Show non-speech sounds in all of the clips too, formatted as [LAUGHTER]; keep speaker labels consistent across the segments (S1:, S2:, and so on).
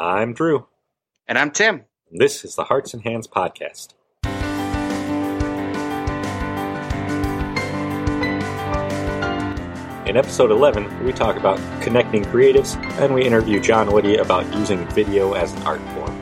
S1: I'm Drew.
S2: And I'm Tim.
S1: And this is the Hearts and Hands Podcast. In episode 11, we talk about connecting creatives and we interview John Witte about using video as an art form.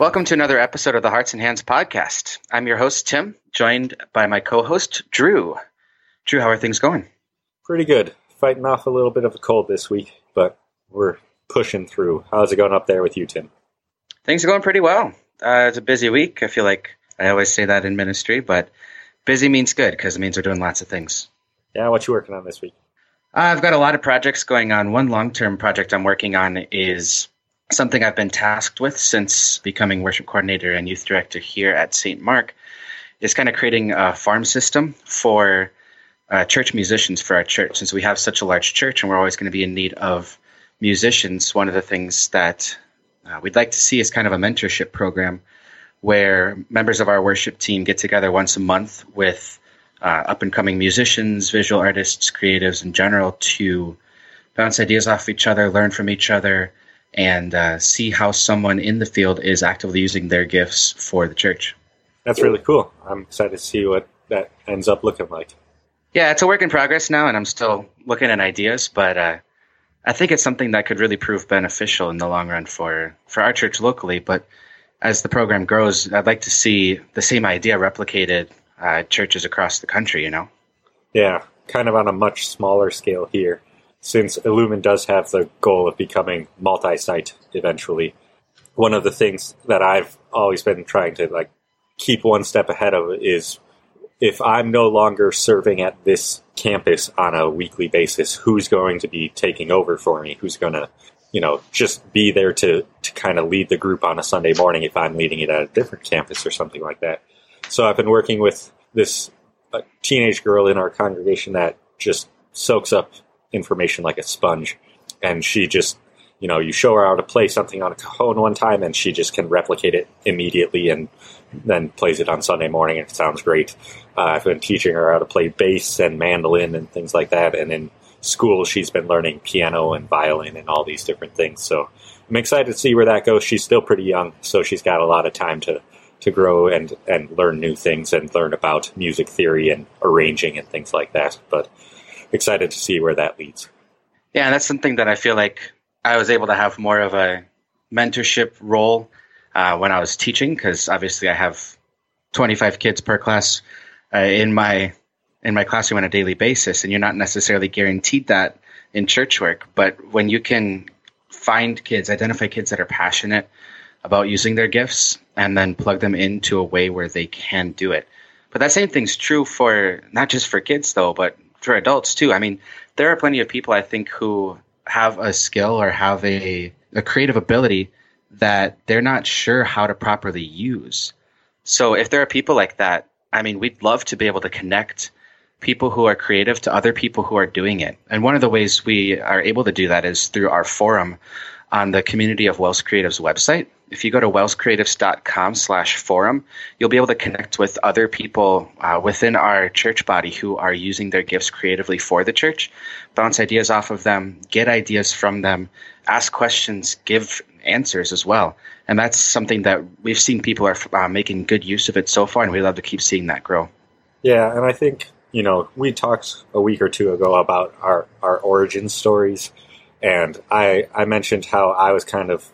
S2: Welcome to another episode of the Hearts and Hands podcast. I'm your host, Tim, joined by my co host, Drew. Drew, how are things going?
S1: Pretty good. Fighting off a little bit of a cold this week, but we're pushing through. How's it going up there with you, Tim?
S2: Things are going pretty well. Uh, it's a busy week. I feel like I always say that in ministry, but busy means good because it means we're doing lots of things.
S1: Yeah, what you working on this week?
S2: Uh, I've got a lot of projects going on. One long term project I'm working on is something I've been tasked with since becoming worship coordinator and youth director here at St. Mark is kind of creating a farm system for uh, church musicians for our church. Since we have such a large church and we're always going to be in need of musicians, one of the things that uh, we'd like to see is kind of a mentorship program where members of our worship team get together once a month with uh, up and coming musicians, visual artists, creatives in general to bounce ideas off each other, learn from each other, and uh, see how someone in the field is actively using their gifts for the church.
S1: That's really cool. I'm excited to see what that ends up looking like.
S2: Yeah, it's a work in progress now, and I'm still looking at ideas, but uh, I think it's something that could really prove beneficial in the long run for, for our church locally. But as the program grows, I'd like to see the same idea replicated uh, churches across the country, you know?
S1: Yeah, kind of on a much smaller scale here since Illumin does have the goal of becoming multi-site eventually, one of the things that I've always been trying to like keep one step ahead of is if I'm no longer serving at this campus on a weekly basis, who's going to be taking over for me? Who's going to, you know, just be there to, to kind of lead the group on a Sunday morning if I'm leading it at a different campus or something like that. So I've been working with this uh, teenage girl in our congregation that just soaks up information like a sponge. And she just, you know, you show her how to play something on a cajon one time and she just can replicate it immediately and then plays it on Sunday morning and it sounds great. Uh, I've been teaching her how to play bass and mandolin and things like that. And in school, she's been learning piano and violin and all these different things. So I'm excited to see where that goes. She's still pretty young, so she's got a lot of time to to grow and and learn new things and learn about music theory and arranging and things like that. But excited to see where that leads.
S2: Yeah, that's something that I feel like I was able to have more of a mentorship role uh, when I was teaching because obviously I have 25 kids per class uh, in my in my classroom on a daily basis, and you're not necessarily guaranteed that in church work. But when you can find kids, identify kids that are passionate about using their gifts, and then plug them into a way where they can do it. But that same thing's true for not just for kids though, but for adults too. I mean, there are plenty of people I think who have a skill or have a, a creative ability that they're not sure how to properly use. So if there are people like that, I mean, we'd love to be able to connect people who are creative to other people who are doing it. And one of the ways we are able to do that is through our forum on the Community of WELS Creatives website. If you go to wellscreatives.com slash forum, you'll be able to connect with other people uh, within our church body who are using their gifts creatively for the church, bounce ideas off of them, get ideas from them, ask questions, give answers as well. And that's something that we've seen people are uh, making good use of it so far, and we love to keep seeing that grow.
S1: Yeah, and I think, you know, we talked a week or two ago about our, our origin stories and I, I mentioned how I was kind of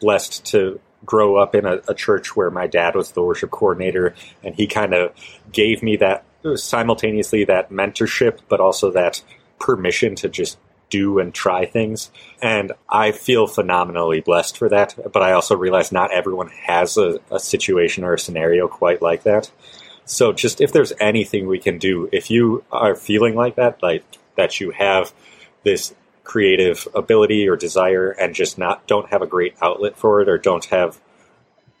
S1: blessed to grow up in a, a church where my dad was the worship coordinator, and he kind of gave me that simultaneously that mentorship, but also that permission to just do and try things. And I feel phenomenally blessed for that. But I also realize not everyone has a, a, situation or a scenario quite like that. So just if there's anything we can do, if you are feeling like that, like that you have this creative ability or desire and just not don't have a great outlet for it or don't have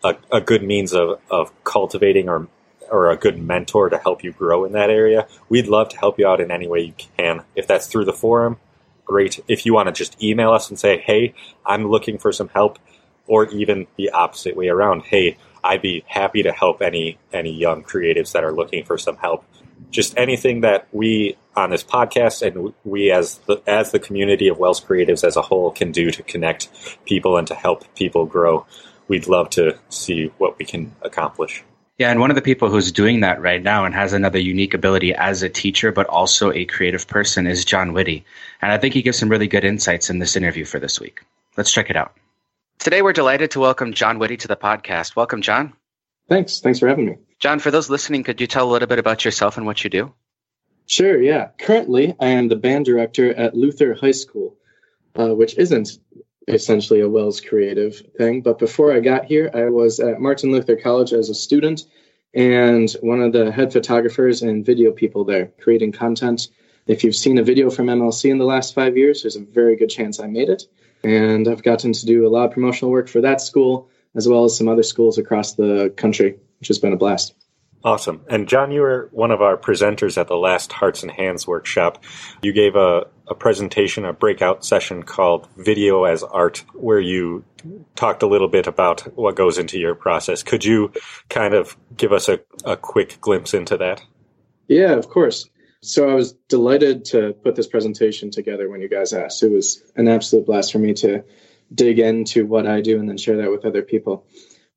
S1: a, a good means of, of cultivating or or a good mentor to help you grow in that area, we'd love to help you out in any way you can. If that's through the forum, great. If you want to just email us and say, hey, I'm looking for some help, or even the opposite way around, hey, I'd be happy to help any any young creatives that are looking for some help. Just anything that we on this podcast and we as the as the community of WELS creatives as a whole can do to connect people and to help people grow. We'd love to see what we can accomplish.
S2: Yeah, and one of the people who's doing that right now and has another unique ability as a teacher, but also a creative person, is John Witte. And I think he gives some really good insights in this interview for this week. Let's check it out. Today, we're delighted to welcome John Witte to the podcast. Welcome, John.
S3: Thanks. Thanks for having me.
S2: John, for those listening, could you tell a little bit about yourself and what you do?
S3: Sure, yeah. Currently, I am the band director at Luther High School, uh, which isn't essentially a WELS creative thing. But before I got here, I was at Martin Luther College as a student and one of the head photographers and video people there, creating content. If you've seen a video from MLC in the last five years, there's a very good chance I made it. And I've gotten to do a lot of promotional work for that school, as well as some other schools across the country, which has been a blast.
S1: Awesome. And John, you were one of our presenters at the last Hearts and Hands workshop. You gave a, a presentation, a breakout session called Video as Art, where you talked a little bit about what goes into your process. Could you kind of give us a, a quick glimpse into that?
S3: Yeah, of course. So I was delighted to put this presentation together when you guys asked. It was an absolute blast for me to dig into what I do and then share that with other people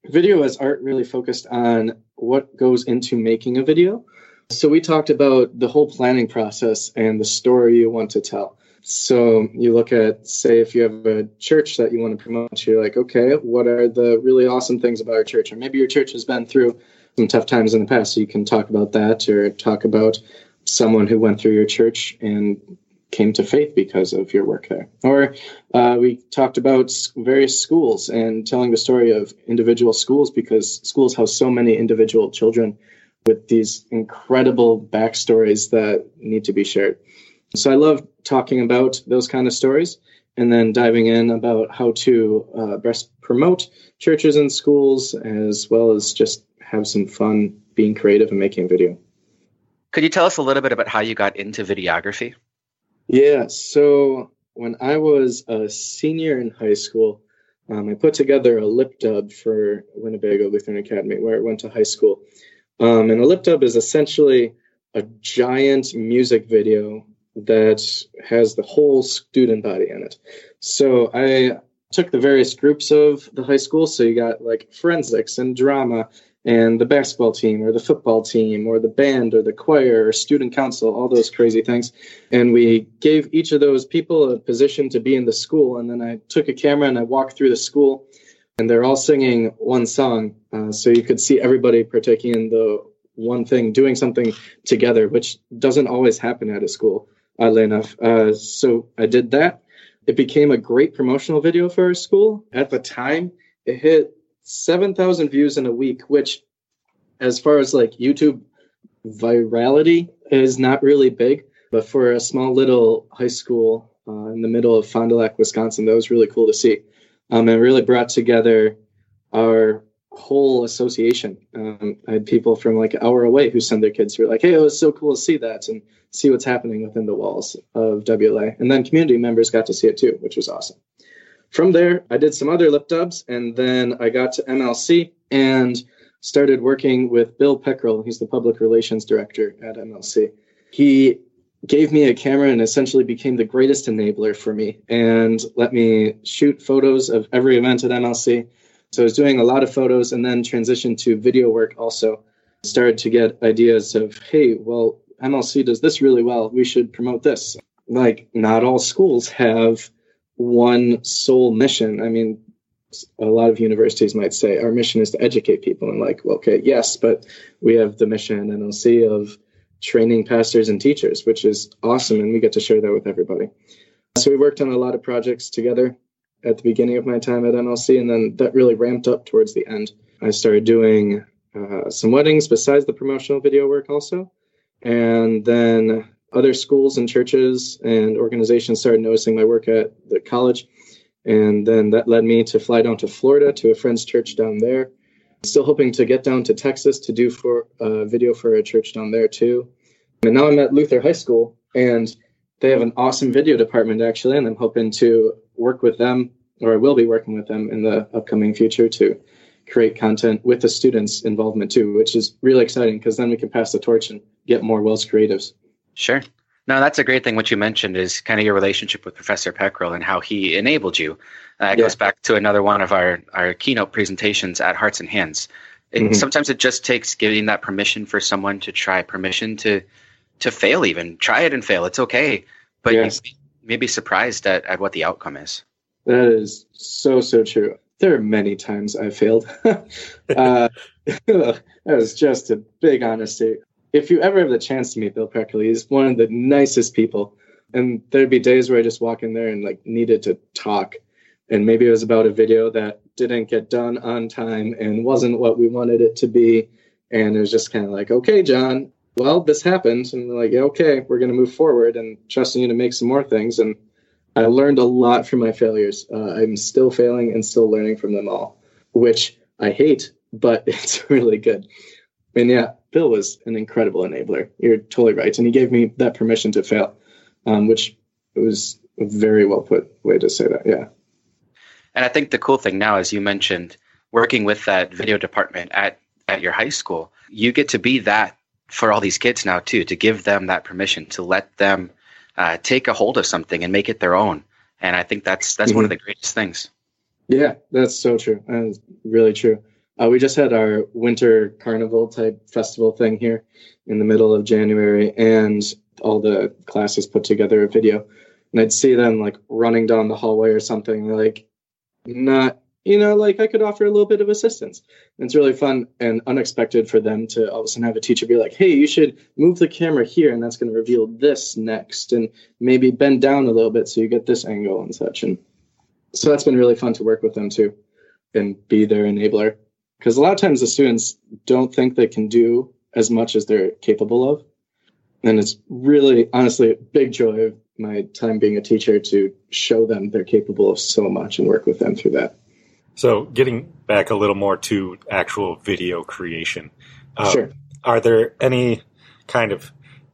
S3: video as art really focused on what goes into making a video. So we talked about the whole planning process and the story you want to tell. So you look at, say, if you have a church that you want to promote, you're like, okay, what are the really awesome things about our church? Or maybe your church has been through some tough times in the past, so you can talk about that or talk about someone who went through your church and came to faith because of your work there. Or uh, we talked about various schools and telling the story of individual schools because schools have so many individual children with these incredible backstories that need to be shared. So I love talking about those kind of stories and then diving in about how to uh, best promote churches and schools as well as just have some fun being creative and making video.
S2: Could you tell us a little bit about how you got into videography?
S3: Yeah, so when I was a senior in high school, um, I put together a lip dub for Winnebago Lutheran Academy, where I went to high school. Um, and a lip dub is essentially a giant music video that has the whole student body in it. So I took the various groups of the high school. So you got like forensics and drama and the basketball team or the football team or the band or the choir or student council, all those crazy things. And we gave each of those people a position to be in the school. And then I took a camera and I walked through the school and they're all singing one song. Uh, so you could see everybody partaking in the one thing, doing something together, which doesn't always happen at a school, oddly enough. Uh, so I did that. It became a great promotional video for our school. At the time, it hit 7,000 views in a week, which, as far as like YouTube virality, is not really big. But for a small little high school uh, in the middle of Fond du Lac, Wisconsin, that was really cool to see. Um, and really brought together our whole association. Um, I had people from like an hour away who send their kids who were like, hey, it was so cool to see that and see what's happening within the walls of WLA. And then community members got to see it too, which was awesome. From there, I did some other lip dubs, and then I got to MLC and started working with Bill Peckrell. He's the public relations director at MLC. He gave me a camera and essentially became the greatest enabler for me and let me shoot photos of every event at MLC. So I was doing a lot of photos and then transitioned to video work also. Started to get ideas of, hey, well, MLC does this really well. We should promote this. Like, not all schools have one sole mission. I mean, a lot of universities might say our mission is to educate people, and like, well, okay, yes, but we have the mission and MLC of training pastors and teachers, which is awesome, and we get to share that with everybody. So we worked on a lot of projects together at the beginning of my time at MLC, and then that really ramped up towards the end. I started doing uh, some weddings besides the promotional video work also, and then other schools and churches and organizations started noticing my work at the college. And then that led me to fly down to Florida to a friend's church down there. Still hoping to get down to Texas to do for a video for a church down there too. And now I'm at Luther High School and they have an awesome video department actually, and I'm hoping to work with them, or I will be working with them in the upcoming future to create content with the students' involvement too, which is really exciting because then we can pass the torch and get more WELS creatives.
S2: Sure. No, that's a great thing. What you mentioned is kind of your relationship with Professor Peckrell and how he enabled you. Uh, it yeah. goes back to another one of our, our keynote presentations at Hearts and Hands. It, mm-hmm. Sometimes it just takes giving that permission for someone to try, permission to to fail, even try it and fail. It's okay, but yes. you may be surprised at, at what the outcome is.
S3: That is so so true. There are many times I failed. [LAUGHS] uh, [LAUGHS] that was just a big honesty if you ever have the chance to meet Bill Peckerley, he's one of the nicest people. And there'd be days where I just walk in there and like needed to talk. And maybe it was about a video that didn't get done on time and wasn't what we wanted it to be. And it was just kind of like, okay, John, well, this happened. And like, yeah, okay, we're going to move forward and trusting you to make some more things. And I learned a lot from my failures. Uh, I'm still failing and still learning from them all, which I hate, but [LAUGHS] it's really good. And yeah, Bill was an incredible enabler. You're totally right, and he gave me that permission to fail, um, which was a very well put way to say that. Yeah.
S2: And I think the cool thing now, as you mentioned, working with that video department at at your high school, you get to be that for all these kids now too, to give them that permission to let them uh, take a hold of something and make it their own. And I think that's that's mm-hmm. one of the greatest things.
S3: Yeah, that's so true. That's really true. Uh, we just had our winter carnival type festival thing here in the middle of January, and all the classes put together a video. And I'd see them like running down the hallway or something, like not, you know, like I could offer a little bit of assistance. And it's really fun and unexpected for them to all of a sudden have a teacher be like, hey, you should move the camera here, and that's going to reveal this next, and maybe bend down a little bit so you get this angle and such. And so that's been really fun to work with them too and be their enabler because a lot of times the students don't think they can do as much as they're capable of. And it's really honestly a big joy of my time being a teacher to show them they're capable of so much and work with them through that.
S1: So getting back a little more to actual video creation
S3: uh, sure.
S1: are there any kind of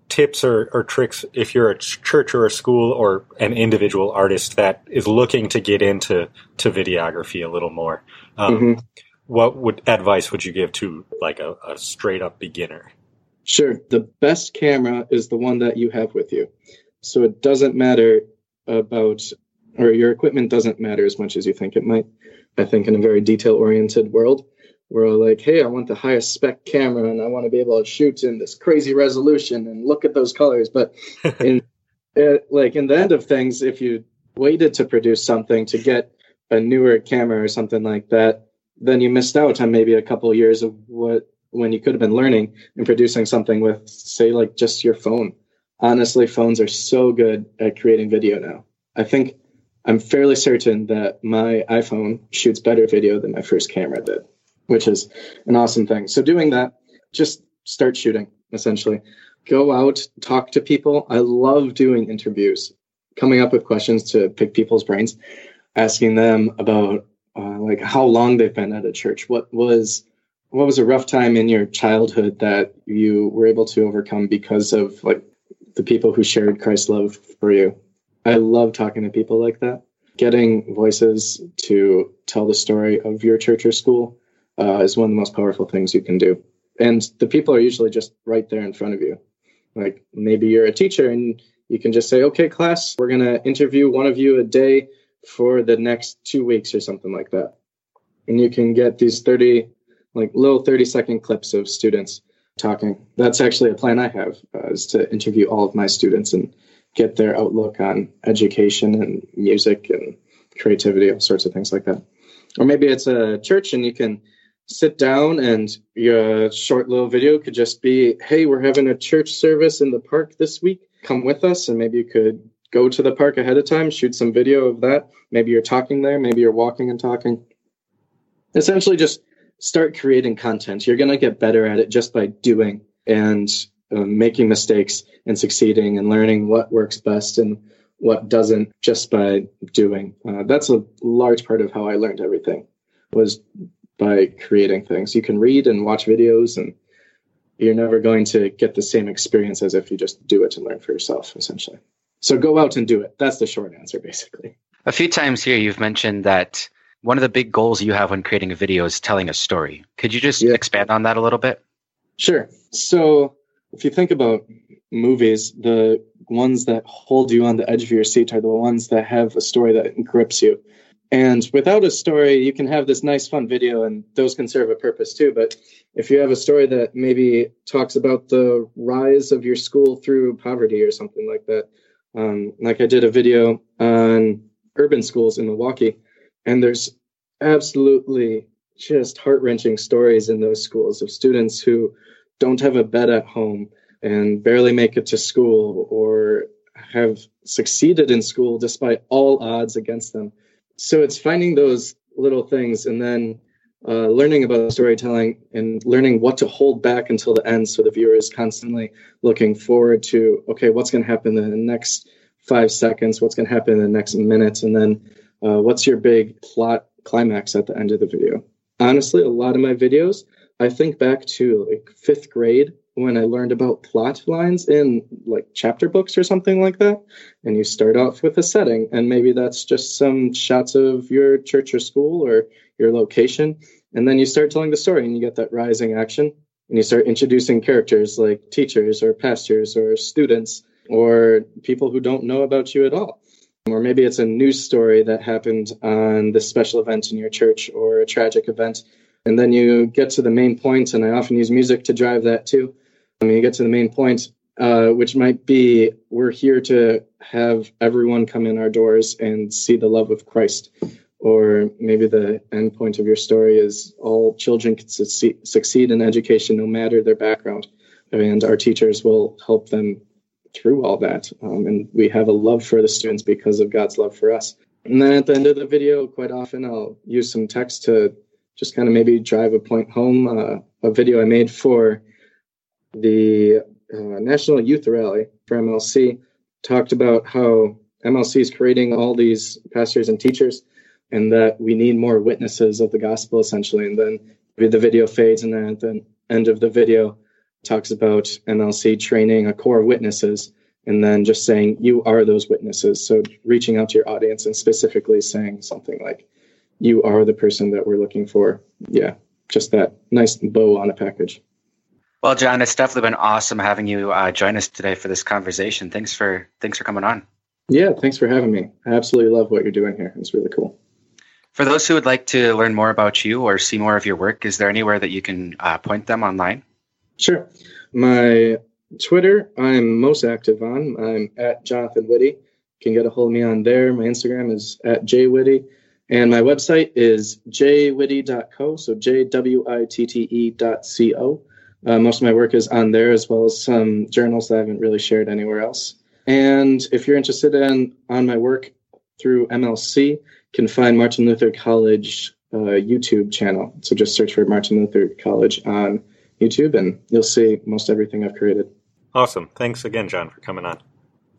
S1: tips or, or tricks if you're a church or a school or an individual artist that is looking to get into to videography a little more? Um, mm-hmm what would advice would you give to like a, a straight up beginner?
S3: Sure. The best camera is the one that you have with you. So it doesn't matter about, or your equipment doesn't matter as much as you think it might. I think in a very detail oriented world, we're like, hey, I want the highest spec camera and I want to be able to shoot in this crazy resolution and look at those colors. But [LAUGHS] in uh, like in the end of things, if you waited to produce something to get a newer camera or something like that, then you missed out on maybe a couple of years of what when you could have been learning and producing something with say like just your phone. Honestly phones are so good at creating video now. I think i'm fairly certain that my iphone shoots better video than my first camera did which is an awesome thing. So doing that just start shooting essentially. Go out talk to people. I love doing interviews. Coming up with questions to pick people's brains asking them about uh, like how long they've been at a church. What was what was a rough time in your childhood that you were able to overcome because of like the people who shared Christ's love for you? I love talking to people like that. Getting voices to tell the story of your church or school uh, is one of the most powerful things you can do. And the people are usually just right there in front of you. Like maybe you're a teacher and you can just say, okay, class, we're going to interview one of you a day for the next two weeks or something like that. And you can get these 30, like little 30 second clips of students talking. That's actually a plan I have uh, is to interview all of my students and get their outlook on education and music and creativity, all sorts of things like that. Or maybe it's a church and you can sit down and your short little video could just be, hey, we're having a church service in the park this week. Come with us, and maybe you could go to the park ahead of time, shoot some video of that. Maybe you're talking there, maybe you're walking and talking. Essentially, just start creating content. You're going to get better at it just by doing and uh, making mistakes and succeeding and learning what works best and what doesn't just by doing. Uh, that's a large part of how I learned everything was by creating things. You can read and watch videos and you're never going to get the same experience as if you just do it and learn for yourself, essentially. So go out and do it. That's the short answer, basically.
S2: A few times here, you've mentioned that one of the big goals you have when creating a video is telling a story. Could you just
S3: Yeah.
S2: expand on that a little bit?
S3: Sure. So if you think about movies, the ones that hold you on the edge of your seat are the ones that have a story that grips you. And without a story, you can have this nice, fun video, and those can serve a purpose too. But if you have a story that maybe talks about the rise of your school through poverty or something like that, um, like I did a video on urban schools in Milwaukee, and there's absolutely just heart wrenching stories in those schools of students who don't have a bed at home and barely make it to school or have succeeded in school despite all odds against them. So it's finding those little things and then uh, learning about storytelling and learning what to hold back until the end so the viewer is constantly looking forward to okay what's going to happen in the next five seconds? What's going to happen in the next minute? And then uh, what's your big plot climax at the end of the video? Honestly a lot of my videos i think back to like fifth grade when i learned about plot lines in like chapter books or something like that and you start off with a setting and maybe that's just some shots of your church or school or your location and then you start telling the story and you get that rising action and you start introducing characters like teachers or pastors or students or people who don't know about you at all. Or maybe it's a news story that happened on this special event in your church or a tragic event and then you get to the main point and i often use music to drive that too I mean, you get to the main point uh, which might be we're here to have everyone come in our doors and see the love of Christ. Or maybe the end point of your story is all children can succeed, in education no matter their background. And our teachers will help them through all that. Um, and we have a love for the students because of God's love for us. And then at the end of the video, quite often I'll use some text to just kind of maybe drive a point home. Uh, a video I made for the uh, National Youth Rally for MLC talked about how MLC is creating all these pastors and teachers, and that we need more witnesses of the gospel, essentially. And then the video fades, and then at the end of the video talks about MLC training a core of witnesses, and then just saying you are those witnesses. So reaching out to your audience and specifically saying something like, "You are the person that we're looking for." Yeah, just that nice bow on a package.
S2: Well, John, it's definitely been awesome having you uh, join us today for this conversation. Thanks for thanks for coming on.
S3: Yeah, thanks for having me. I absolutely love what you're doing here. It's really cool.
S2: For those who would like to learn more about you or see more of your work, is there anywhere that you can uh, point them online?
S3: Sure. My Twitter, I'm most active on. I'm at Jonathan Witte. You can get a hold of me on there. My Instagram is at jwitte. And my website is jwitte.co, so J W I T T E dot C O. Uh, most of my work is on there, as well as some journals that I haven't really shared anywhere else. And if you're interested in on my work through MLC, you can find Martin Luther College uh, YouTube channel. So just search for Martin Luther College on YouTube, and you'll see most everything I've created.
S1: Awesome. Thanks again, John, for coming on.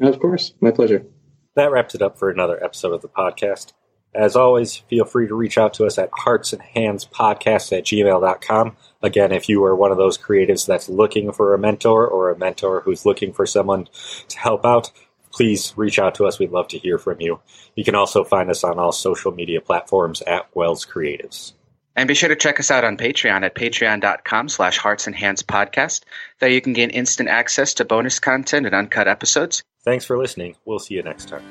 S3: And of course, my pleasure.
S1: That wraps it up for another episode of the podcast. As always, feel free to reach out to us at heartsandhandspodcast at gmail.com. Again, if you are one of those creatives that's looking for a mentor or a mentor who's looking for someone to help out, please reach out to us. We'd love to hear from you. You can also find us on all social media platforms at WELS Creatives.
S2: And be sure to check us out on Patreon at patreon.com slash hearts and hands podcast. There you can gain instant access to bonus content and uncut episodes.
S1: Thanks for listening. We'll see you next time.